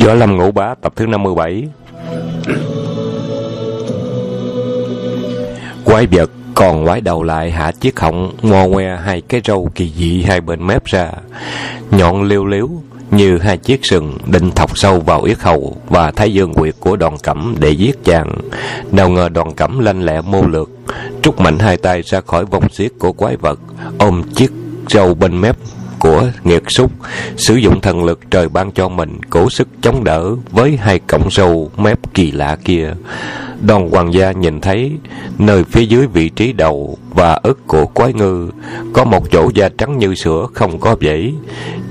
Võ Lâm Ngũ Bá, tập thứ 57 Quái vật còn quái đầu lại hạ chiếc họng, ngo ngoe hai cái râu kỳ dị hai bên mép ra. Nhọn liêu liếu như hai chiếc sừng định thọc sâu vào yết hầu và thái dương quyệt của đoàn cẩm để giết chàng. Nào ngờ đoàn cẩm lanh lẹ mô lược, trút mạnh hai tay ra khỏi vòng xiết của quái vật, ôm chiếc râu bên mép của nghiệt súc sử dụng thần lực trời ban cho mình, cố sức chống đỡ với hai cọng râu mép kỳ lạ kia. Đoàn hoàng gia nhìn thấy, nơi phía dưới vị trí đầu và ức của quái ngư, có một chỗ da trắng như sữa không có vảy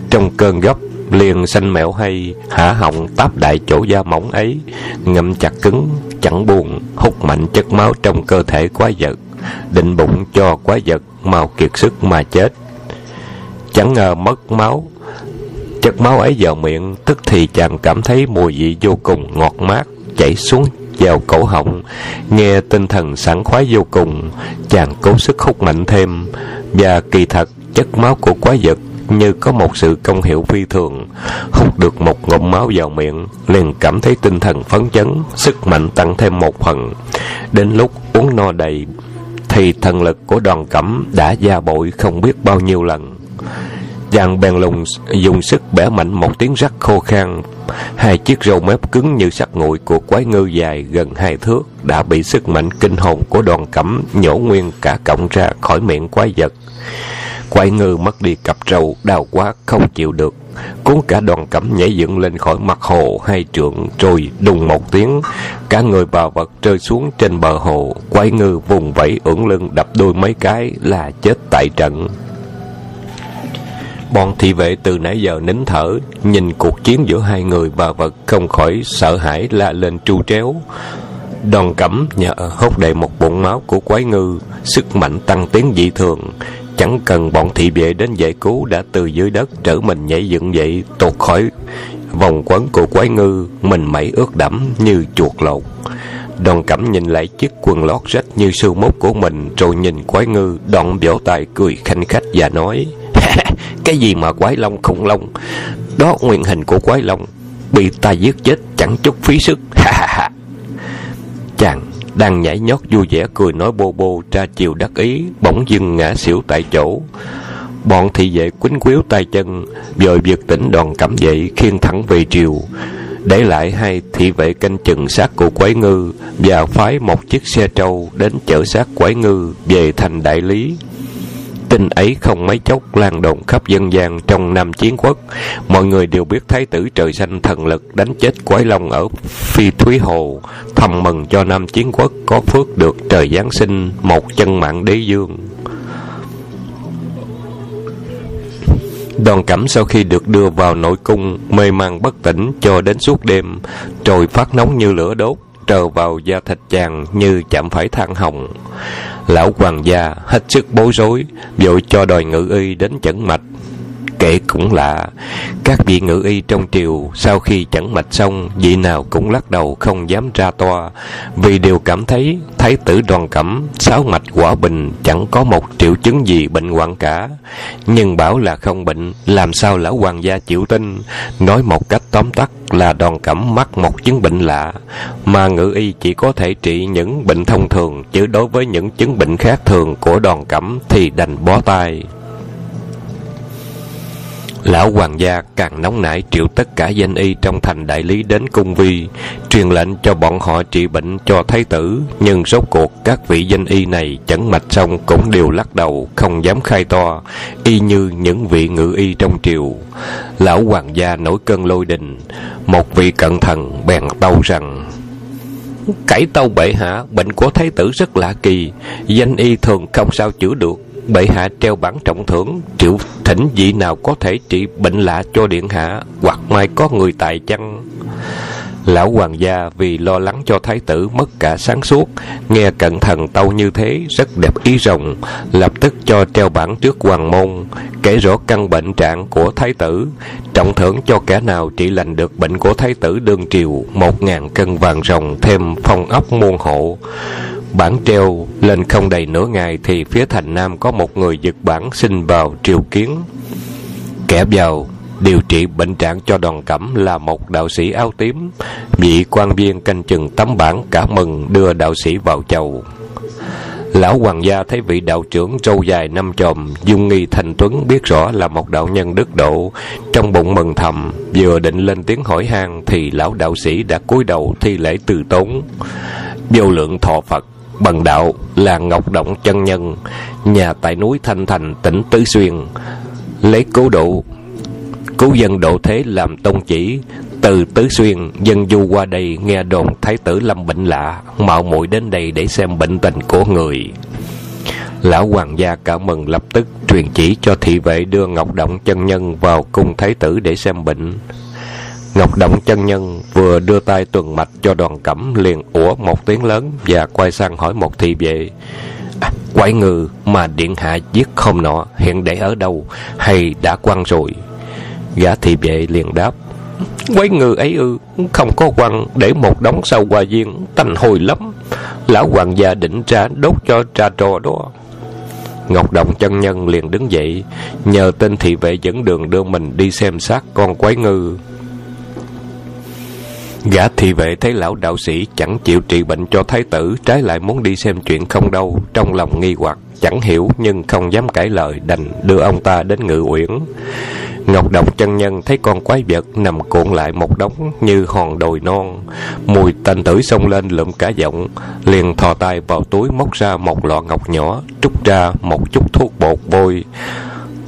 trong cơn gấp, liền xanh mẹo hay, hả họng táp đại chỗ da mỏng ấy, ngậm chặt cứng, chẳng buồn, hút mạnh chất máu trong cơ thể quái vật, định bụng cho quái vật mau kiệt sức mà chết chẳng ngờ mất máu. Chất máu ấy vào miệng, tức thì chàng cảm thấy mùi vị vô cùng ngọt mát chảy xuống vào cổ họng. Nghe tinh thần sảng khoái vô cùng, chàng cố sức hút mạnh thêm. Và kỳ thật, chất máu của quái vật như có một sự công hiệu phi thường. Hút được một ngụm máu vào miệng, liền cảm thấy tinh thần phấn chấn, sức mạnh tăng thêm một phần. Đến lúc uống no đầy, thì thần lực của đoàn cẩm đã gia bội không biết bao nhiêu lần chàng bèn lùng, dùng sức bẻ mạnh một tiếng rắc khô khan. Hai chiếc râu mép cứng như sắt nguội của quái ngư dài gần hai thước đã bị sức mạnh kinh hồn của đoàn cẩm nhổ nguyên cả cọng ra khỏi miệng quái vật. Quái ngư mất đi cặp râu đau quá không chịu được. Cuốn cả đoàn cẩm nhảy dựng lên khỏi mặt hồ, hai trượng rồi đùng một tiếng. Cả người bà vật rơi xuống trên bờ hồ. Quái ngư vùng vẫy ưỡn lưng đập đôi mấy cái là chết tại trận. Bọn thị vệ từ nãy giờ nín thở, nhìn cuộc chiến giữa hai người và vật không khỏi sợ hãi la lên tru tréo. Đòn cẩm nhờ hốt đầy một bụng máu của quái ngư, sức mạnh tăng tiến dị thường. Chẳng cần bọn thị vệ đến giải cứu đã từ dưới đất trở mình nhảy dựng dậy, tột khỏi vòng quấn của quái ngư, mình mẩy ướt đẫm như chuột lột. Đoàn cẩm nhìn lại chiếc quần lót rách như sương mốt của mình rồi nhìn quái ngư, đoạn vỗ tay cười khanh khách và nói cái gì mà quái long khủng long? Đó, nguyên hình của quái long. Bị ta giết chết chẳng chút phí sức. Ha ha ha. Chàng đang nhảy nhót vui vẻ cười nói bô bô ra chiều đắc ý, bỗng dưng ngã xỉu tại chỗ. Bọn thị vệ quýnh quýu tay chân vội việc tỉnh đoàn cẩm dậy khiêng thẳng về triều. Để lại hai thị vệ canh chừng xác của quái ngư và phái một chiếc xe trâu đến chở xác quái ngư về thành đại lý. Tin ấy không mấy chốc lan đồn khắp dân gian trong Nam Chiến Quốc. Mọi người đều biết Thái tử trời xanh thần lực đánh chết quái long ở Phi Thúy Hồ, thầm mừng cho Nam Chiến Quốc có phước được trời Giáng sinh một chân mạng đế dương. Đoàn cẩm sau khi được đưa vào nội cung, mê man bất tỉnh cho đến suốt đêm, trời phát nóng như lửa đốt, trờ vào da thịt chàng như chạm phải than hồng. Lão hoàng gia hết sức bối rối, vội cho đòi ngự y đến chẩn mạch. Kể cũng lạ, các vị ngự y trong triều sau khi chẩn mạch xong, vị nào cũng lắc đầu không dám ra toa, vì đều cảm thấy thái tử đoàn cẩm, sáu mạch quả bình chẳng có một triệu chứng gì bệnh hoạn cả. Nhưng bảo là không bệnh, làm sao lão hoàng gia chịu tin, nói một cách tóm tắt là đoàn cẩm mắc một chứng bệnh lạ, mà ngự y chỉ có thể trị những bệnh thông thường, chứ đối với những chứng bệnh khác thường của đoàn cẩm thì đành bó tay. Lão hoàng gia càng nóng nảy triệu tất cả danh y trong thành đại lý đến cung vi, truyền lệnh cho bọn họ trị bệnh cho thái tử, nhưng rốt cuộc các vị danh y này chẩn mạch xong cũng đều lắc đầu, không dám khai to, y như những vị ngự y trong triều. Lão hoàng gia nổi cơn lôi đình, một vị cận thần bèn tâu rằng Cải tâu bệ hạ, bệnh của thái tử rất lạ kỳ, danh y thường không sao chữa được, bệ hạ treo bản trọng thưởng, triệu thỉnh vị nào có thể trị bệnh lạ cho điện hạ, hoặc mai có người tài chăng? Lão hoàng gia vì lo lắng cho thái tử mất cả sáng suốt, nghe cận thần tâu như thế, rất đẹp ý rồng, lập tức cho treo bản trước hoàng môn, kể rõ căn bệnh trạng của thái tử. Trọng thưởng cho kẻ nào trị lành được bệnh của thái tử đương triều, một ngàn cân vàng rồng, thêm phong ốc muôn hộ Bản treo, lên không đầy nửa ngày thì phía thành Nam có một người giật bản xin vào triều kiến. Kẻ vào, điều trị bệnh trạng cho đoàn cẩm là một đạo sĩ áo tím. Vị quan viên canh chừng tấm bản cả mừng đưa đạo sĩ vào chầu. Lão hoàng gia thấy vị đạo trưởng trâu dài năm chòm dung nghi thành tuấn, biết rõ là một đạo nhân đức độ. Trong bụng mừng thầm, vừa định lên tiếng hỏi han thì lão đạo sĩ đã cúi đầu thi lễ từ tốn. Vô lượng thọ phật bần đạo là ngọc động chân nhân, nhà tại núi thanh thành, tỉnh tứ xuyên. Lấy cố độ cứu dân độ thế làm tông chỉ, từ tứ xuyên, dân du qua đây nghe đồn thái tử lâm bệnh lạ, mạo muội đến đây để xem bệnh tình của người. Lão hoàng gia cảm mừng lập tức truyền chỉ cho thị vệ đưa ngọc động chân nhân vào cung thái tử để xem bệnh ngọc động chân nhân vừa đưa tay tuần mạch cho đoàn cẩm liền ủa một tiếng lớn và quay sang hỏi một thị vệ. À, quái ngư mà điện hạ giết không nọ hiện để ở đâu? Hay đã quăng rồi? Gã thị vệ liền đáp quái ngư ấy ư không có quăng để một đống sau hoa viên tanh hồi lắm. Lão hoàng gia định ra đốt cho trà trò đó. Ngọc động chân nhân liền đứng dậy nhờ tên thị vệ dẫn đường đưa mình đi xem xác con quái ngư gã thị vệ thấy lão đạo sĩ chẳng chịu trị bệnh cho thái tử, trái lại muốn đi xem chuyện không đâu, trong lòng nghi hoặc, chẳng hiểu nhưng không dám cãi lời, đành đưa ông ta đến ngự uyển. Ngọc độc chân nhân thấy con quái vật nằm cuộn lại một đống như hòn đồi non, mùi tanh tử xông lên lượm cả giọng, liền thò tay vào túi móc ra một lọ ngọc nhỏ, trút ra một chút thuốc bột bôi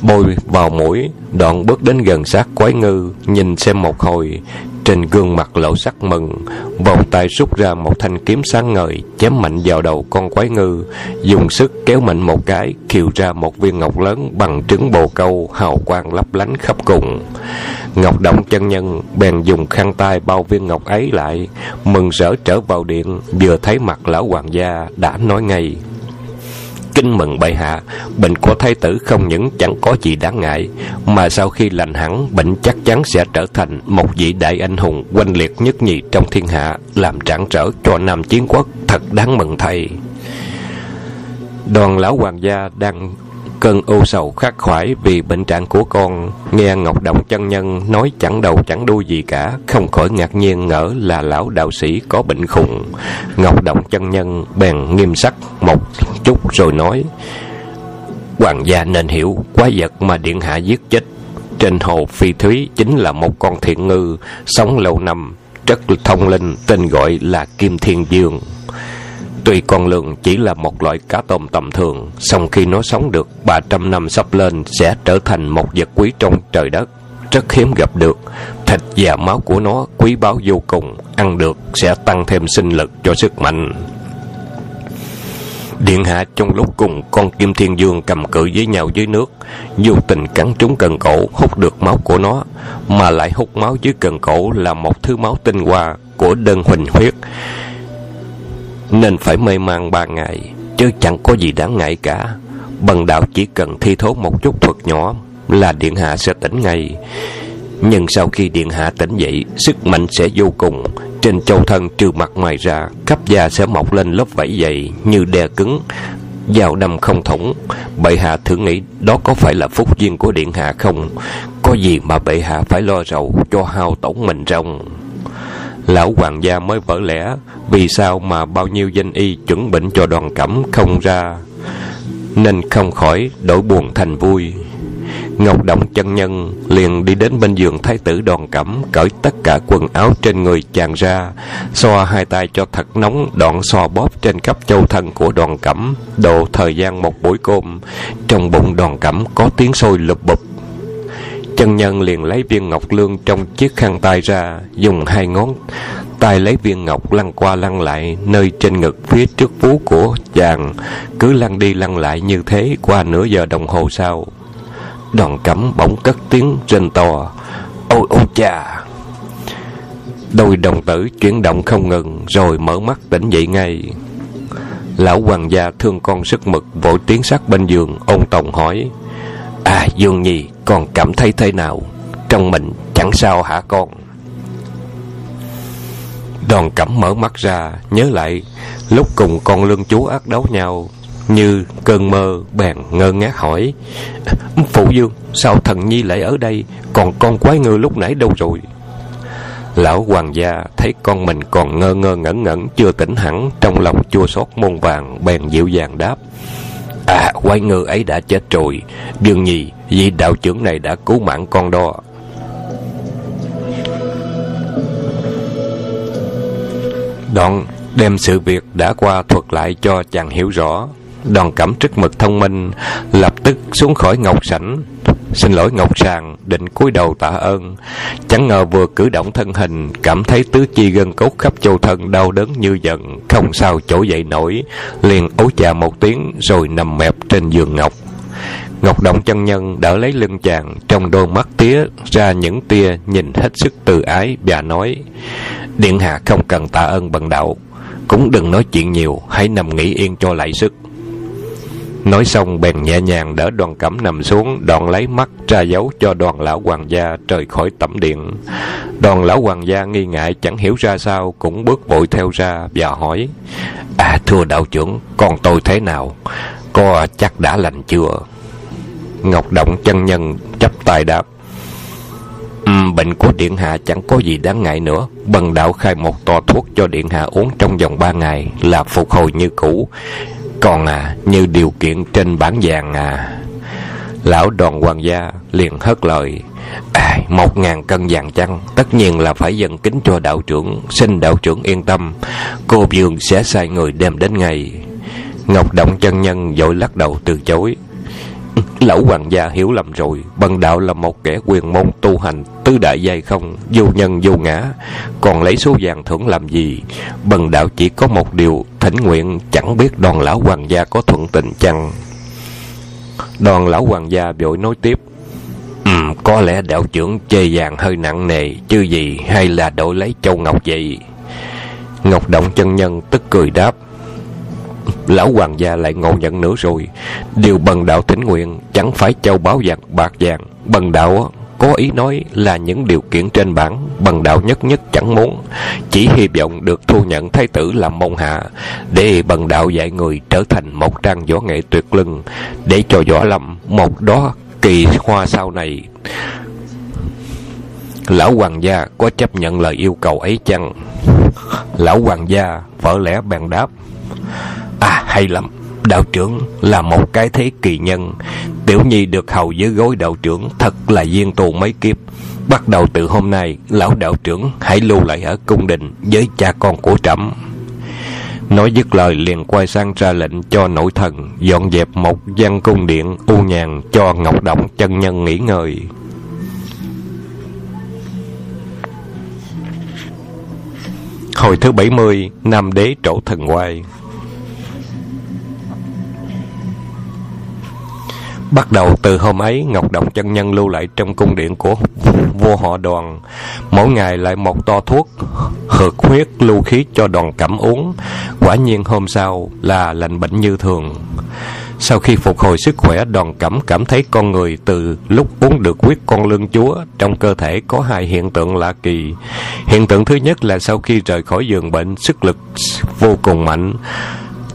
bôi vào mũi, đoạn bước đến gần sát quái ngư, nhìn xem một hồi trên gương mặt lộ sắc mừng, vòng tay rút ra một thanh kiếm sáng ngời, chém mạnh vào đầu con quái ngư, dùng sức kéo mạnh một cái khiêu ra một viên ngọc lớn bằng trứng bồ câu hào quang lấp lánh khắp cùng. Ngọc động chân nhân bèn dùng khăn tay bao viên ngọc ấy lại, mừng rỡ trở vào điện, vừa thấy mặt lão hoàng gia đã nói ngay Kính mừng bệ hạ, Bệnh của thái tử không những chẳng có gì đáng ngại, Mà sau khi lành hẳn, Bệnh chắc chắn sẽ trở thành Một vị đại anh hùng Quanh liệt nhất nhì trong thiên hạ, Làm trạng trở cho Nam Chiến Quốc. Thật đáng mừng thầy. Đoàn lão hoàng gia đang cơn ưu sầu khắc khoải vì bệnh trạng của con, nghe ngọc động chân nhân nói chẳng đầu chẳng đuôi gì cả, không khỏi ngạc nhiên ngỡ là lão đạo sĩ có bệnh khùng. Ngọc động chân nhân bèn nghiêm sắc một chút rồi nói, hoàng gia nên hiểu, quái vật mà điện hạ giết chết trên hồ phi thúy chính là một con thiện ngư, sống lâu năm, rất thông linh, tên gọi là kim thiên dương. Tuy con lường chỉ là một loại cá tôm tầm thường, song khi nó sống được 300 năm sắp lên sẽ trở thành một vật quý trong trời đất, rất hiếm gặp được. Thịt và máu của nó quý báu vô cùng, ăn được sẽ tăng thêm sinh lực cho sức mạnh. Điện hạ trong lúc cùng con Kim Thiên Dương cầm cự với nhau dưới nước, vô tình cắn trúng cần cổ, hút được máu của nó, mà lại hút máu dưới cần cổ là một thứ máu tinh hoa của đơn huỳnh huyết nên phải mê man ba ngày, chứ chẳng có gì đáng ngại cả. Bần đạo chỉ cần thi thố một chút thuật nhỏ là điện hạ sẽ tỉnh ngay. Nhưng sau khi điện hạ tỉnh dậy, sức mạnh sẽ vô cùng. Trên châu thân trừ mặt ngoài ra, khắp da sẽ mọc lên lớp vảy dày như đè cứng dao đâm không thủng. Bệ hạ thử nghĩ đó có phải là phúc duyên của điện hạ không? Có gì mà bệ hạ phải lo rầu cho hao tổn mình rong? Lão hoàng gia mới vỡ lẽ, vì sao mà bao nhiêu danh y chuẩn bệnh cho đoàn cẩm không ra? Nên không khỏi đổi buồn thành vui. Ngọc động chân nhân liền đi đến bên giường thái tử đoàn cẩm, cởi tất cả quần áo trên người chàng ra, xoa hai tay cho thật nóng, đoạn xoa bóp trên khắp châu thân của đoàn cẩm, độ thời gian một buổi cơm. Trong bụng đoàn cẩm có tiếng sôi lụp bụp chân nhân liền lấy viên ngọc lương trong chiếc khăn tay ra, dùng hai ngón tay lấy viên ngọc lăn qua lăn lại nơi trên ngực phía trước vú của chàng. Cứ lăn đi lăn lại như thế qua nửa giờ đồng hồ sau đoàn cẩm bỗng cất tiếng rên to. Ôi ôi cha! Đôi đồng tử chuyển động không ngừng rồi mở mắt tỉnh dậy ngay. Lão hoàng gia thương con sức mực vội tiến sát bên giường, ôn tòng hỏi à dương nhi con cảm thấy thế nào? Trong mình chẳng sao hả con? Đoàn cẩm mở mắt ra, Nhớ lại, Lúc cùng con lương chú ác đấu nhau, như cơn mơ bèn ngơ ngác hỏi, phụ dương, sao thần nhi lại ở đây? Còn con quái ngư lúc nãy đâu rồi? Lão hoàng gia thấy con mình còn ngơ ngơ ngẩn ngẩn, chưa tỉnh hẳn, trong lòng chua xót muôn vàng, bèn dịu dàng đáp à quái ngư ấy đã chết rồi. Dương nhi vị đạo trưởng này đã cứu mạng con đó. Đoạn đem sự việc đã qua thuật lại cho chàng hiểu rõ. Đoàn cảm trức mực thông minh, lập tức xuống khỏi ngọc sảnh xin lỗi ngọc sàng định cúi đầu tạ ơn. Chẳng ngờ vừa cử động thân hình, cảm thấy tứ chi gân cốt khắp châu thân đau đớn như giận, không sao chỗ dậy nổi. Liền ấu chà một tiếng, rồi nằm mẹp trên giường ngọc. Ngọc động chân nhân đỡ lấy lưng chàng, trong đôi mắt tía ra những tia nhìn hết sức từ ái, và nói, điện hạ không cần tạ ơn bằng đạo, cũng đừng nói chuyện nhiều, hãy nằm nghỉ yên cho lại sức nói xong, bèn nhẹ nhàng đỡ đoàn cẩm nằm xuống, đoàn lấy mắt tra dấu cho đoàn lão hoàng gia rời khỏi tẩm điện. Đoàn lão hoàng gia nghi ngại chẳng hiểu ra sao, cũng bước vội theo ra và hỏi à thưa đạo trưởng con tôi thế nào? Có chắc đã lành chưa? Ngọc động chân nhân chấp tài đáp bệnh của điện hạ chẳng có gì đáng ngại nữa. Bần đạo khai một to thuốc cho điện hạ uống trong vòng ba ngày là phục hồi như cũ còn à như điều kiện trên bản vàng à. Lão đoàn hoàng gia liền hất lời. À, một ngàn cân vàng chăng tất nhiên là phải dâng kính cho đạo trưởng xin đạo trưởng yên tâm. Cô dương sẽ sai người đem đến ngày ngọc động chân nhân vội lắc đầu từ chối. Lão hoàng gia hiểu lầm rồi bần đạo là một kẻ quyền môn tu hành tứ đại giai không vô nhân vô ngã. Còn lấy số vàng thưởng làm gì? Bần đạo chỉ có một điều thỉnh nguyện, chẳng biết đoàn lão hoàng gia có thuận tình chăng. Đoàn lão hoàng gia vội nói tiếp ừ có lẽ đạo trưởng chê vàng hơi nặng nề, chứ gì, hay là đổi lấy châu ngọc vậy? Ngọc động chân nhân tức cười đáp, lão hoàng gia lại ngộ nhận nữa rồi. Điều bần đạo thỉnh nguyện, chẳng phải châu báo vàng, bạc vàng bần đạo có ý nói là những điều kiện trên bản bằng đạo nhất nhất chẳng muốn. Chỉ hy vọng được thu nhận thái tử làm môn hạ, để bằng đạo dạy người trở thành một trang võ nghệ tuyệt lưng, để cho võ lâm một đó kỳ hoa sau này. Lão hoàng gia có chấp nhận lời yêu cầu ấy chăng? Lão hoàng gia vỡ lẽ bèn đáp À hay lắm. Đạo trưởng là một cái thế kỳ nhân. Tiểu nhi được hầu dưới gối đạo trưởng Thật là duyên tù mấy kiếp. Bắt đầu từ hôm nay, Lão đạo trưởng hãy lưu lại ở cung đình Với cha con của trẫm. Nói dứt lời liền quay sang ra lệnh cho nội thần, Dọn dẹp một gian cung điện u nhàn Cho Ngọc Động chân nhân nghỉ ngơi. Hồi thứ 70 Nam đế trổ thần quay. Bắt đầu từ hôm ấy, Ngọc Động chân nhân lưu lại trong cung điện của vua họ đoàn. Mỗi ngày lại một to thuốc, hượt huyết lưu khí cho đoàn cảm uống. Quả nhiên hôm sau là lành bệnh như thường. Sau khi phục hồi sức khỏe, đoàn cẩm cảm thấy con người từ lúc uống được huyết con lương chúa, trong cơ thể có hai hiện tượng lạ kỳ. Hiện tượng thứ nhất là sau khi rời khỏi giường bệnh, sức lực vô cùng mạnh,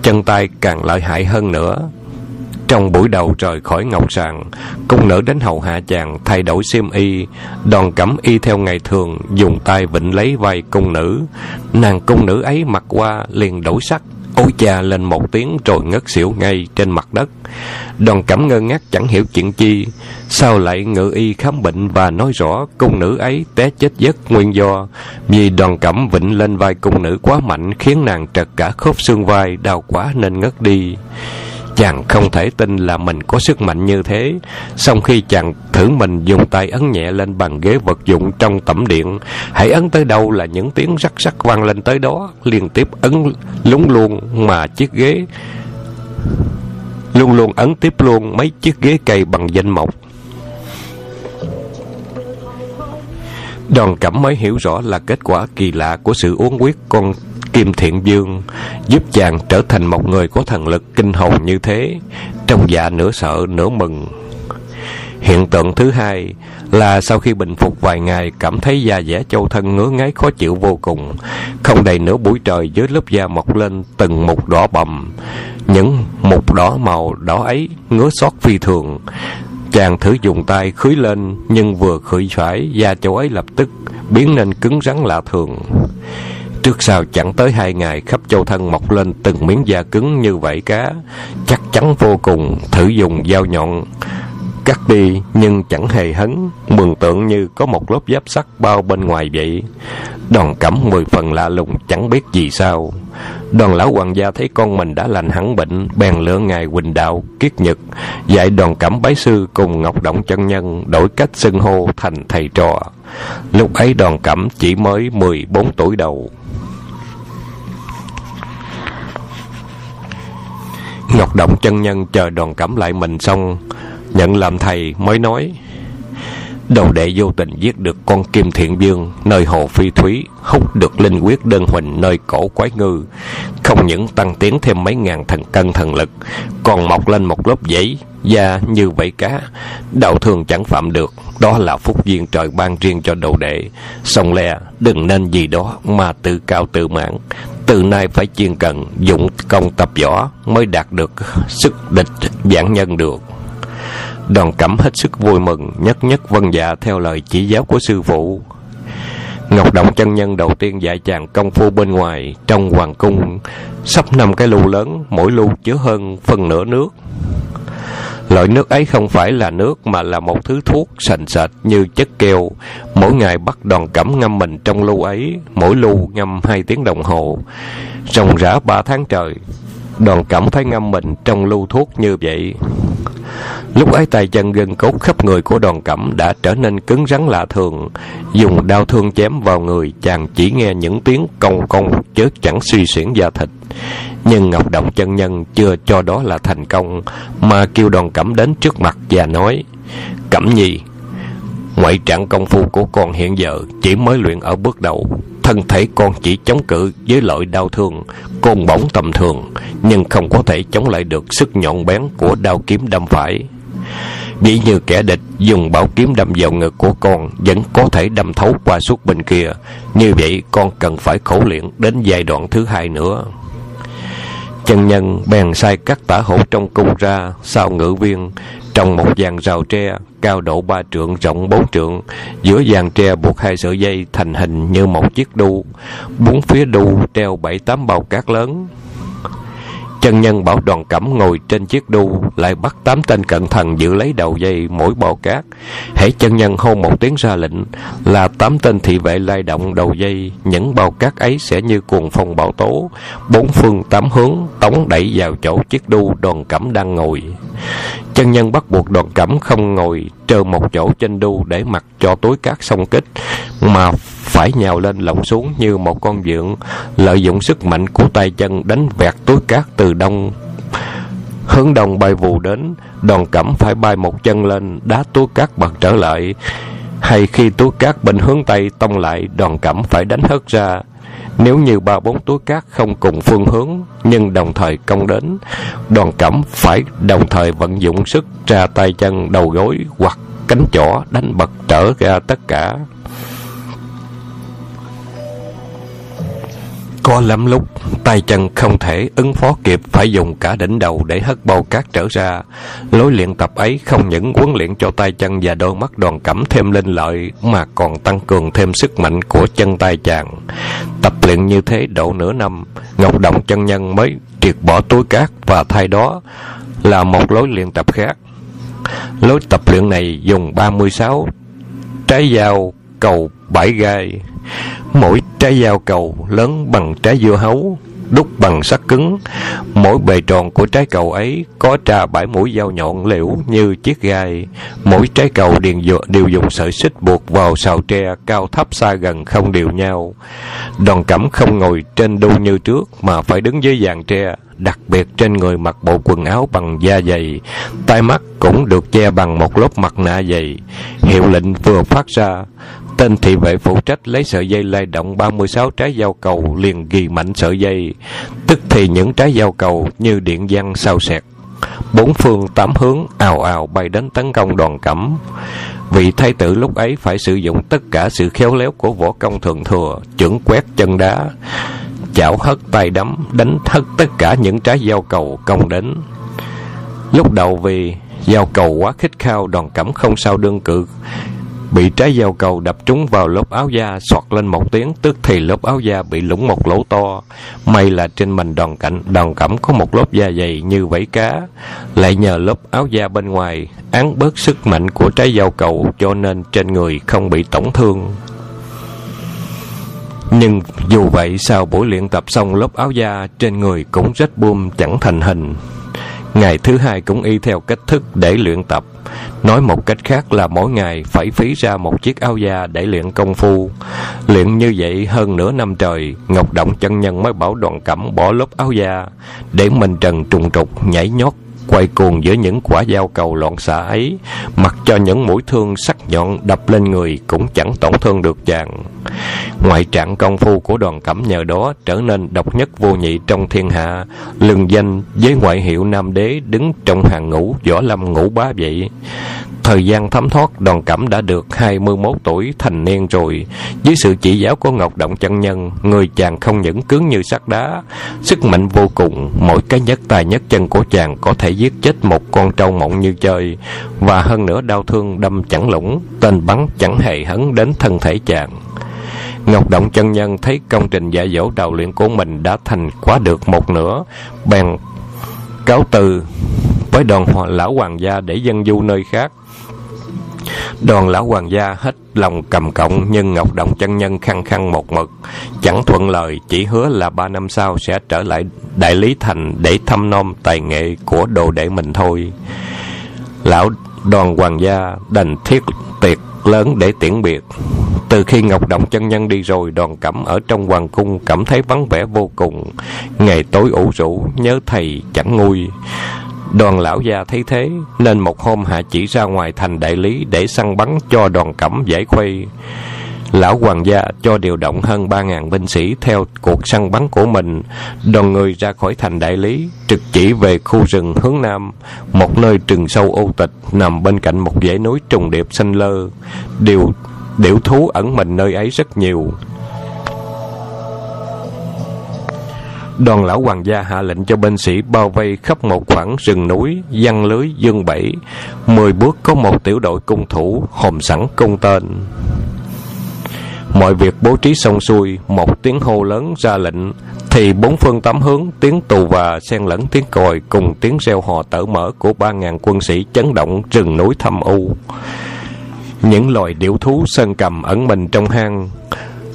chân tay càng lợi hại hơn nữa trong buổi đầu rời khỏi ngọc sàng, cung nữ đến hầu hạ chàng thay đổi xiêm y, đòn cẩm y theo ngày thường, dùng tay vịnh lấy vai cung nữ. Nàng cung nữ ấy mặc qua liền đổi sắc, ôi cha lên một tiếng rồi ngất xỉu ngay trên mặt đất. Đoàn cẩm ngơ ngác chẳng hiểu chuyện chi, sao lại ngự y khám bệnh và nói rõ cung nữ ấy té chết giấc nguyên do, vì đoàn cẩm vịnh lên vai cung nữ quá mạnh khiến nàng trật cả khớp xương vai, đau quá nên ngất đi. Chàng không thể tin là mình có sức mạnh như thế. Sau khi chàng thử mình dùng tay ấn nhẹ lên bàn ghế vật dụng trong tẩm điện, hãy ấn tới đâu là những tiếng rắc rắc vang lên tới đó, liên tiếp ấn lúng luôn mà chiếc ghế luôn luôn ấn tiếp luôn mấy chiếc ghế cây bằng danh mộc. Đoàn cẩm mới hiểu rõ là kết quả kỳ lạ của sự uống quyết con Kim Thiện Dương giúp chàng trở thành một người có thần lực kinh hồn như thế, trong dạ nửa sợ nửa mừng. Hiện tượng thứ hai là sau khi bình phục vài ngày cảm thấy da dẻ châu thân ngứa ngáy khó chịu vô cùng. Không đầy nửa buổi trời dưới lớp da mọc lên từng mục đỏ bầm. Những mục đỏ màu đỏ ấy ngứa xót phi thường. Chàng thử dùng tay khưới lên nhưng vừa khưới phải da châu ấy lập tức biến nên cứng rắn lạ thường. Trước sau chẳng tới hai ngày khắp châu thân mọc lên từng miếng da cứng như vảy cá, chắc chắn vô cùng, thử dùng dao nhọn cắt đi nhưng chẳng hề hấn, mường tượng như có một lớp giáp sắt bao bên ngoài vậy. Đoàn cẩm mười phần lạ lùng chẳng biết gì sao. Đoàn lão hoàng gia thấy con mình đã lành hẳn bệnh, bèn lựa ngài Quỳnh Đạo, Kiết Nhật, dạy đoàn cẩm bái sư cùng Ngọc Động chân nhân đổi cách xưng hô thành thầy trò. Lúc ấy đoàn cẩm chỉ mới mười bốn tuổi đầu. Ngọc Động chân nhân chờ đoàn cẩm lại mình xong, Nhận làm thầy mới nói, Đầu đệ vô tình giết được con kim thiện dương Nơi hồ phi thúy, Hút được linh quyết đơn huỳnh nơi cổ quái ngư, Không những tăng tiến thêm mấy ngàn thần cân thần lực, Còn mọc lên một lớp giấy Da như vảy cá. Đạo thường chẳng phạm được, Đó là phúc duyên trời ban riêng cho đầu đệ. Xong lẽ đừng nên gì đó Mà tự cao tự mãn từ nay phải chuyên cần dụng công tập võ mới đạt được sức địch giảng nhân được. Đoàn cẩm hết sức vui mừng, nhất nhất vân dạ theo lời chỉ giáo của sư phụ. Ngọc động chân nhân đầu tiên dạy chàng công phu bên ngoài, trong hoàng cung sắp năm cái lu lớn, mỗi lu chứa hơn phân nửa nước. Loại nước ấy không phải là nước mà là một thứ thuốc sành sệt như chất keo. Mỗi ngày bắt đoàn cẩm ngâm mình trong lu ấy, mỗi lu ngâm hai tiếng đồng hồ. Ròng rã ba tháng trời, đoàn cẩm thấy ngâm mình trong lu thuốc như vậy. Lúc ấy tay chân gân cốt khắp người của đoàn cẩm đã trở nên cứng rắn lạ thường. Dùng đao thương chém vào người, chàng chỉ nghe những tiếng cong cong chớ chẳng suy xuyển da thịt. Nhưng Ngọc Động chân nhân chưa cho đó là thành công, mà kêu đoàn cẩm đến trước mặt và nói, Cẩm nhi, ngoại trạng công phu của con hiện giờ chỉ mới luyện ở bước đầu. Thân thể con chỉ chống cự với loại đau thương, côn bổng tầm thường, nhưng không có thể chống lại được sức nhọn bén của đao kiếm đâm phải. Ví như kẻ địch dùng bảo kiếm đâm vào ngực của con vẫn có thể đâm thấu qua suốt bên kia. Như vậy con cần phải khổ luyện đến giai đoạn thứ hai nữa. Chân nhân bèn sai cắt tả hổ trong cung ra sau ngự viên, trồng một dàn rào tre, cao độ ba trượng, rộng bốn trượng giữa dàn tre buộc hai sợi dây thành hình như một chiếc đu bốn phía đu treo bảy tám bao cát lớn Chân nhân bảo đoàn cẩm ngồi trên chiếc đu, Lại bắt tám tên cận thần giữ lấy đầu dây mỗi bao cát. Hãy chân nhân hô một tiếng ra lệnh, Là tám tên thị vệ lai động đầu dây. Những bao cát ấy sẽ như cuồng phong bão tố. Bốn phương tám hướng tống đẩy vào chỗ chiếc đu đoàn cẩm đang ngồi. Chân nhân bắt buộc đoàn cẩm không ngồi, trơ một chỗ trên đu để mặc cho túi cát xong kích, Mà phải nhào lên lộng xuống như một con dượng lợi dụng sức mạnh của tay chân đánh vẹt túi cát từ đông. Hướng đông bay vù đến đoàn cẩm phải bay một chân lên, đá túi cát bật trở lại. Hay khi túi cát bên hướng tây tông lại đoàn cẩm phải đánh hất ra. Nếu như ba bốn túi cát không cùng phương hướng, nhưng đồng thời công đến đoàn cẩm phải đồng thời vận dụng sức ra tay chân đầu gối hoặc cánh chỏ đánh bật trở ra tất cả. Có lắm lúc, tay chân không thể ứng phó kịp phải dùng cả đỉnh đầu để hất bao cát trở ra. Lối luyện tập ấy không những huấn luyện cho tay chân và đôi mắt đoàn cẩm thêm linh lợi mà còn tăng cường thêm sức mạnh của chân tay chàng. Tập luyện như thế độ nửa năm, Ngọc Động chân nhân mới triệt bỏ túi cát và thay đó là một lối luyện tập khác. Lối tập luyện này dùng 36 trái dao cầu bãi gai Mỗi trái dao cầu lớn bằng trái dưa hấu, đúc bằng sắt cứng. Mỗi bề tròn của trái cầu ấy có trà bãi mũi dao nhọn liễu như chiếc gai. Mỗi trái cầu đều, đều dùng sợi xích buộc vào sào tre cao thấp xa gần không đều nhau. Đoàn cẩm không ngồi trên đu như trước mà phải đứng dưới dàn tre đặc biệt trên người mặc bộ quần áo bằng da dày, tai mắt cũng được che bằng một lớp mặt nạ dày. Hiệu lệnh vừa phát ra, Tên thị vệ phụ trách lấy sợi dây lay động 36 trái dao cầu liền ghi mạnh sợi dây, tức thì những trái dao cầu như điện văn sao sẹt. bốn phương tám hướng ào ào bay đến tấn công đoàn cẩm. Vị thái tử lúc ấy phải sử dụng tất cả sự khéo léo của võ công thượng thừa chưởng quét chân đá chảo hất tay đấm đánh hất tất cả những trái dao cầu công đến. Lúc đầu vì dao cầu quá khích khao đoàn cẩm không sao đương cự bị trái dao cầu đập trúng vào lớp áo da, Xoạt lên một tiếng, tức thì lớp áo da bị lủng một lỗ to. May là trên mình đoàn cảnh đoàn cẩm có một lớp da dày như vảy cá. Lại nhờ lớp áo da bên ngoài án bớt sức mạnh của trái dao cầu cho nên trên người không bị tổn thương. Nhưng dù vậy, sau buổi luyện tập xong lớp áo da, trên người cũng rất buông chẳng thành hình ngày thứ hai cũng y theo cách thức để luyện tập. Nói một cách khác là mỗi ngày phải phí ra một chiếc áo da để luyện công phu. Luyện như vậy hơn nửa năm trời, ngọc động chân nhân mới bảo đoàn cẩm bỏ lớp áo da, để mình trần trùng trục, nhảy nhót quay cuồng giữa những quả dao cầu loạn xạ ấy, mặc cho những mũi thương sắc nhọn đập lên người cũng chẳng tổn thương được chàng. Ngoại trạng công phu của đoàn cẩm nhờ đó trở nên độc nhất vô nhị trong thiên hạ, lừng danh với ngoại hiệu nam đế đứng trong hàng ngũ võ lâm ngũ bá vậy. Thời gian thấm thoát, đoàn cẩm đã được 21 tuổi thành niên rồi. Dưới sự chỉ giáo của Ngọc Động chân nhân, người chàng không những cứng như sắt đá, sức mạnh vô cùng, mỗi cái nhất tài nhất chân của chàng có thể giết chết một con trâu mộng như chơi, và hơn nữa đau thương đâm chẳng lũng, tên bắn chẳng hề hấn đến thân thể chàng. Ngọc Động chân nhân thấy công trình dạy dỗ đào luyện của mình đã thành quá được một nửa, bèn cáo từ với đoàn họ lão hoàng gia để dân du nơi khác Đoàn lão hoàng gia hết lòng cầm cộng nhưng Ngọc đồng chân nhân khăng khăng một mực, chẳng thuận lời, chỉ hứa là ba năm sau sẽ trở lại Đại Lý Thành để thăm nom tài nghệ của đồ đệ mình thôi. Lão đoàn hoàng gia đành thiết tiệc lớn để tiễn biệt. Từ khi Ngọc đồng chân nhân đi rồi, đoàn cẩm ở trong hoàng cung cảm thấy vắng vẻ vô cùng. Ngày tối ủ rũ, nhớ thầy chẳng nguôi. Đoàn lão già thấy thế, nên một hôm hạ chỉ ra ngoài thành đại lý để săn bắn cho đoàn cẩm giải khuây. Lão hoàng gia cho điều động hơn ba ngàn binh sĩ theo cuộc săn bắn của mình, đoàn người ra khỏi thành đại lý, trực chỉ về khu rừng hướng nam, một nơi rừng sâu ô tịch nằm bên cạnh một dãy núi trùng điệp xanh lơ. Điều điểu thú ẩn mình nơi ấy rất nhiều, đoàn lão hoàng gia hạ lệnh cho binh sĩ bao vây khắp một khoảng rừng núi văn lưới dương bẫy. mười bước có một tiểu đội cung thủ hòm sẵn cung tên mọi việc bố trí xong xuôi, một tiếng hô lớn ra lệnh, thì bốn phương tám hướng, tiếng tù và xen lẫn tiếng còi cùng tiếng reo hò tở mở của ba ngàn quân sĩ chấn động rừng núi thâm u những loài điểu thú sơn cầm ẩn mình trong hang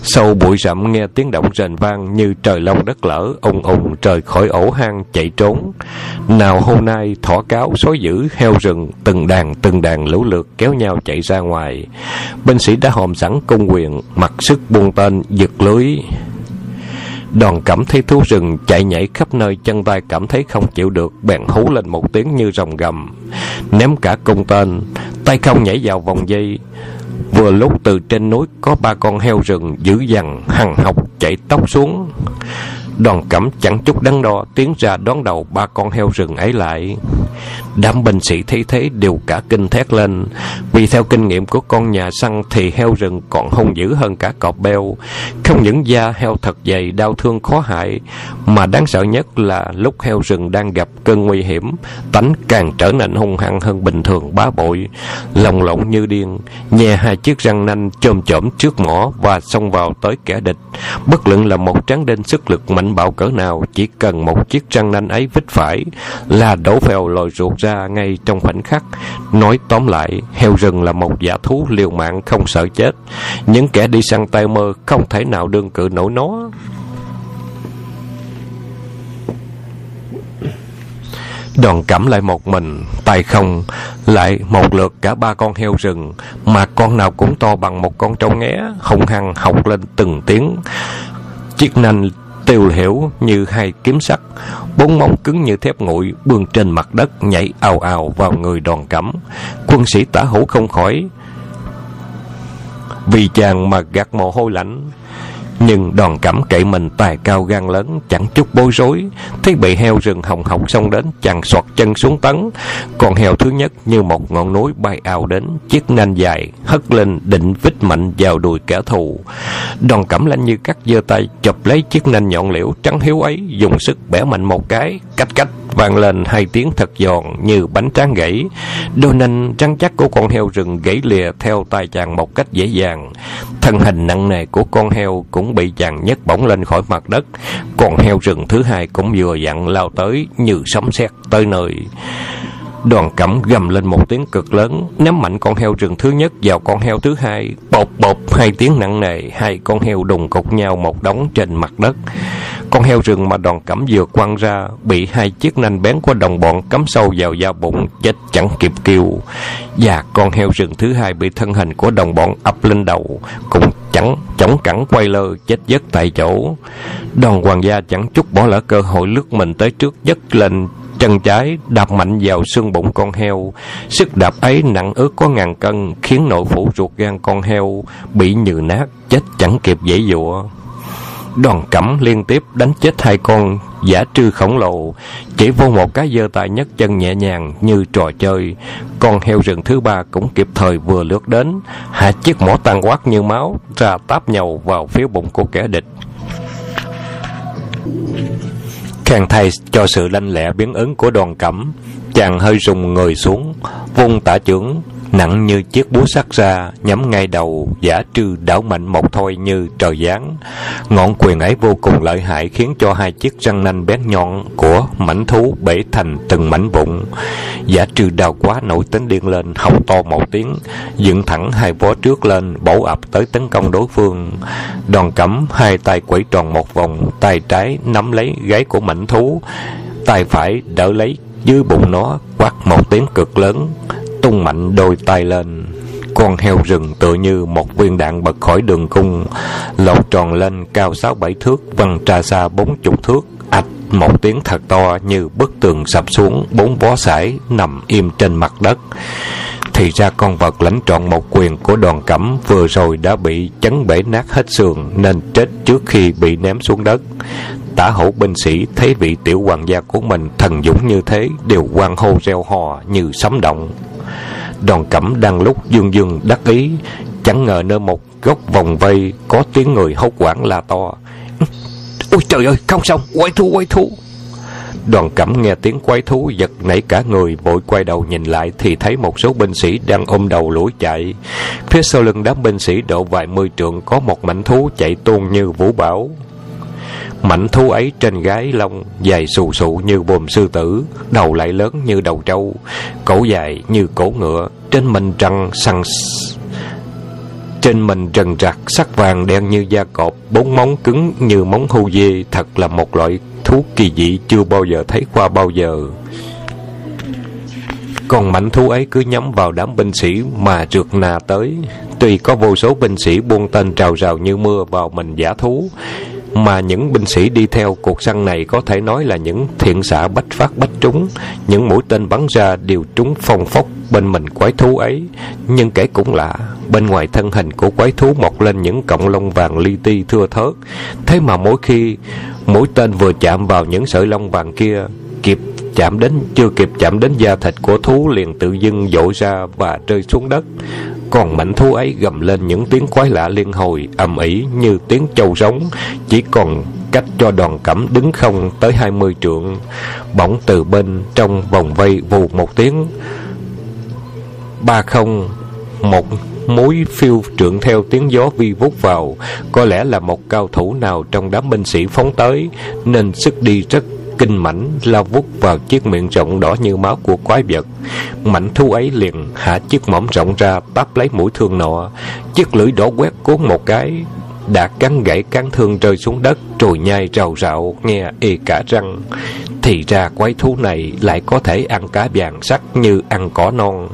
Sâu bụi rậm nghe tiếng động rền vang như trời long đất lở, ùng ùng trời khỏi ổ hang chạy trốn. Nào hôm nay thỏ cáo, sói dữ, heo rừng, từng đàn từng đàn lũ lượt kéo nhau chạy ra ngoài. Binh sĩ đã hòm sẵn công quyền, mặc sức buông tên, giật lưới. Đoàn cảm thấy thú rừng chạy nhảy khắp nơi chân tay cảm thấy không chịu được bèn hú lên một tiếng như rồng gầm ném cả cung tên tay không nhảy vào vòng dây Vừa lúc từ trên núi có ba con heo rừng dữ dằn, hằng học chạy tóc xuống. Đoàn cẩm chẳng chút đắn đo tiến ra đón đầu ba con heo rừng ấy lại. Đám binh sĩ thấy thế đều cả kinh thét lên. Vì theo kinh nghiệm của con nhà săn thì heo rừng còn hung dữ hơn cả cọp beo. Không những da heo thật dày đau thương khó hại, mà đáng sợ nhất là lúc heo rừng đang gặp cơn nguy hiểm, tánh càng trở nên hung hăng hơn bình thường bá bội. Lòng lộn như điên, nhè hai chiếc răng nanh chôm chổm trước mỏ và xông vào tới kẻ địch. Bất luận là một tráng đinh sức lực mạnh bạo cỡ nào, chỉ cần một chiếc răng nanh ấy vít phải là đổ phèo lòi ruột ra ngay trong khoảnh khắc. Nói tóm lại, heo rừng là một giả thú liều mạng không sợ chết. Những kẻ đi săn tay mơ không thể nào đương cự nổi nó. Đoàn cẩm lại một mình, tay không, lại một lượt cả ba con heo rừng, mà con nào cũng to bằng một con trâu nghé, hung hăng học lên từng tiếng. Chiếc nanh tiêu hiểu như hai kiếm sắt, bốn móng cứng như thép nguội bươn trên mặt đất nhảy ào ào vào người đoàn cẩm. Quân sĩ tả hữu không khỏi vì chàng mà gạt mồ hôi lạnh. Nhưng đoàn cẩm cậy mình tài cao gan lớn, Chẳng chút bối rối. Thấy bị heo rừng hồng học xông đến, Chàng soạt chân xuống tấn. Còn heo thứ nhất như một ngọn núi bay ao đến, Chiếc nanh dài, hất lên, định vít mạnh vào đùi kẻ thù. Đoàn cẩm lanh như cắt giơ tay, Chụp lấy chiếc nanh nhọn liễu trắng hiếu ấy, Dùng sức bẻ mạnh một cái, Cách cách vang lên hai tiếng thật giòn Như bánh tráng gãy Đôi nanh trắng chắc của con heo rừng gãy lìa Theo tay chàng một cách dễ dàng Thân hình nặng nề của con heo cũng bị chàng nhấc bổng lên khỏi mặt đất. Con heo rừng thứ hai cũng vừa dặn lao tới như sấm sét tới nơi. Đoàn cẩm gầm lên một tiếng cực lớn, ném mạnh con heo rừng thứ nhất vào con heo thứ hai, bột bột hai tiếng nặng nề, hai con heo đùng cục nhau một đống trên mặt đất. Con heo rừng mà đoàn cẩm vừa quăng ra, bị hai chiếc nanh bén của đồng bọn cắm sâu vào da bụng, chết chẳng kịp kêu. Và con heo rừng thứ hai bị thân hình của đồng bọn ập lên đầu, cũng chẳng chống cẳng quay lơ chết giấc tại chỗ. Đoàn hoàng gia chẳng chút bỏ lỡ cơ hội lướt mình tới trước dứt lên chân trái đạp mạnh vào xương bụng con heo. Sức đạp ấy nặng ước có ngàn cân, khiến nội phủ ruột gan con heo bị nhừ nát, chết chẳng kịp dễ dụa. Đoàn cẩm liên tiếp đánh chết hai con giả trư khổng lồ, chỉ vô một cái giơ tay nhấc chân nhẹ nhàng như trò chơi. Con heo rừng thứ ba cũng kịp thời vừa lướt đến, hạ chiếc mỏ tan quát như máu ra táp nhầu vào phía bụng của kẻ địch. Khen thay cho sự lanh lẹ biến ứng của đoàn cẩm, chàng hơi rùng người xuống, vung tả trưởng nặng như chiếc búa sắt ra, nhắm ngay đầu, giả trư đảo mạnh một thôi như trời giáng. Ngọn quyền ấy vô cùng lợi hại khiến cho hai chiếc răng nanh bén nhọn của mảnh thú bể thành từng mảnh vụn. Giả trư đau quá, nổi tính điên lên hộc to một tiếng, dựng thẳng hai vó trước lên, bổ ập tới tấn công đối phương. Đòn cẩm, hai tay quẩy tròn một vòng, tay trái nắm lấy gáy của mảnh thú, tay phải đỡ lấy dưới bụng nó, quát một tiếng cực lớn tung mạnh đôi tay lên. Con heo rừng tựa như một viên đạn bật khỏi đường cung, lột tròn lên cao sáu bảy thước, văng ra xa bốn chục thước. Ạch, một tiếng thật to như bức tường sập xuống, bốn vó sải nằm im trên mặt đất. Thì ra con vật lãnh trọn một quyền của đoàn cẩm vừa rồi đã bị chấn bể nát hết xương, nên chết trước khi bị ném xuống đất tả hữu binh sĩ thấy vị tiểu hoàng gia của mình thần dũng như thế, đều quan hô reo hò như sấm động Đoàn cẩm đang lúc dương dương đắc ý, Chẳng ngờ nơi một góc vòng vây Có tiếng người hốt quảng la to Ôi trời ơi, không xong Quay thú quay thú Đoàn cẩm nghe tiếng quái thú giật nảy cả người, vội quay đầu nhìn lại thì thấy một số binh sĩ đang ôm đầu lũi chạy. Phía sau lưng đám binh sĩ độ vài mươi trượng có một mảnh thú chạy tuôn như vũ bão. Mảnh thú ấy trên gái lông dài xù xụ như bồm sư tử, đầu lại lớn như đầu trâu, cổ dài như cổ ngựa, trên mình trăng săn trên mình trần rạc sắc vàng đen như da cọp, bốn móng cứng như móng hưu dê, thật là một loại thú kỳ dị chưa bao giờ thấy qua bao giờ. Còn mảnh thú ấy cứ nhắm vào đám binh sĩ mà trượt nà tới. Tuy có vô số binh sĩ buông tên trào rào như mưa vào mình giả thú, mà những binh sĩ đi theo cuộc săn này có thể nói là những thiện xạ bách phát bách trúng, những mũi tên bắn ra đều trúng phong phốc bên mình quái thú ấy. Nhưng kể cũng lạ, bên ngoài thân hình của quái thú mọc lên những cọng lông vàng li ti thưa thớt. Thế mà mỗi khi mũi tên vừa chạm vào những sợi lông vàng kia, kịp chạm đến, chưa kịp chạm đến da thịt của thú liền tự dưng dội ra và rơi xuống đất còn mảnh thú ấy gầm lên những tiếng quái lạ liên hồi, ầm ĩ như tiếng châu rống. Chỉ còn cách cho đoàn cẩm đứng không tới hai mươi trượng. Bỗng từ bên trong vòng vây vù một tiếng. Ba không, một mối phiêu trượng theo tiếng gió vi vút vào. Có lẽ là một cao thủ nào trong đám binh sĩ phóng tới, nên sức đi rất kinh mảnh lao vút vào chiếc miệng rộng đỏ như máu của quái vật. Mảnh thú ấy liền hạ chiếc mõm rộng ra, bắp lấy mũi thương nọ. Chiếc lưỡi đỏ quét cuốn một cái, đã cắn gãy cán thương rơi xuống đất rồi nhai rào rạo, nghe y cả răng. Thì ra quái thú này lại có thể ăn cá vàng sắc như ăn cỏ non.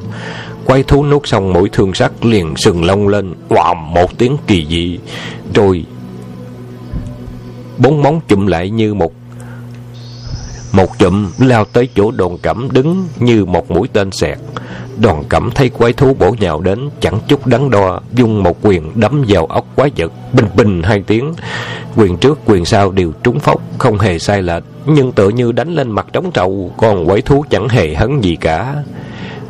Quái thú nuốt xong mũi thương sắt liền sừng lông lên, oàm một tiếng kỳ dị. Rồi, bốn móng chụm lại như một một chụm lao tới chỗ đồn cẩm đứng như một mũi tên xẹt Đoàn cẩm thấy quái thú bổ nhào đến, Chẳng chút đắn đo Dung một quyền đấm vào ốc quái vật. Bình bình hai tiếng. Quyền trước, quyền sau đều trúng phốc, Không hề sai lệch. Nhưng tự như đánh lên mặt trống trầu, Còn quái thú chẳng hề hấn gì cả.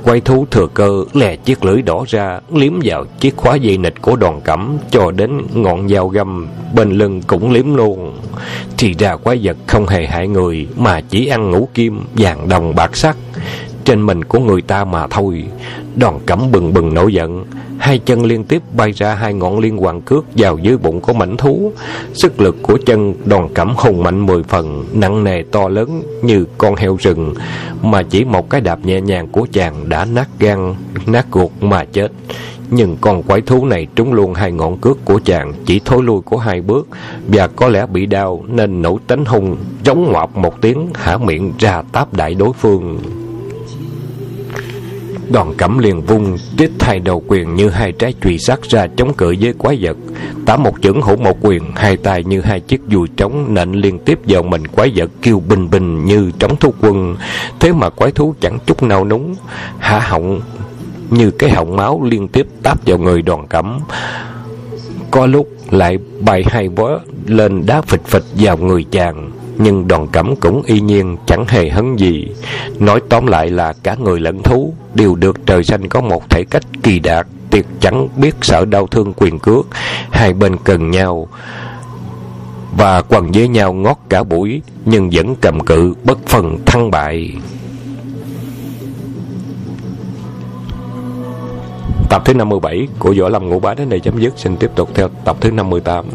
Quay thú thừa cơ, lè chiếc lưỡi đỏ ra, liếm vào chiếc khóa dây nịch của đoàn cẩm cho đến ngọn dao găm, bên lưng cũng liếm luôn. Thì ra quái vật không hề hại người, mà chỉ ăn ngũ kim, vàng đồng bạc sắc trên mình của người ta mà thôi. Đoàn cẩm bừng bừng nổi giận, hai chân liên tiếp bay ra hai ngọn liên hoàn cước vào dưới bụng của mảnh thú. Sức lực của chân đoàn cẩm hùng mạnh mười phần, nặng nề to lớn như con heo rừng, mà chỉ một cái đạp nhẹ nhàng của chàng đã nát gan, nát ruột mà chết. Nhưng con quái thú này trúng luôn hai ngọn cước của chàng, chỉ thối lui của hai bước, và có lẽ bị đau nên nổi tánh hung giống ngoạp một tiếng hả miệng ra táp đại đối phương. Đoàn cẩm liền vung Trích hai đầu quyền như hai trái chùy sắt ra chống cự với quái vật. Tả một chưởng hữu một quyền, Hai tay như hai chiếc dùi trống, Nện liên tiếp vào mình quái vật kêu bình bình như trống thu quân. Thế mà quái thú chẳng chút nào núng Hạ họng như cái họng máu liên tiếp táp vào người đoàn cẩm Có lúc lại bay hai bó lên đá phịch phịch vào người chàng nhưng đoàn cẩm cũng y nhiên chẳng hề hấn gì nói tóm lại là cả người lẫn thú đều được trời xanh có một thể cách kỳ đạt, tuyệt chẳng biết sợ đau thương quyền cước hai bên cần nhau và quần với nhau ngót cả buổi, nhưng vẫn cầm cự, bất phần thăng bại Tập thứ 57 của Võ Lâm Ngũ Bá đến đây chấm dứt. Xin tiếp tục theo tập thứ 58.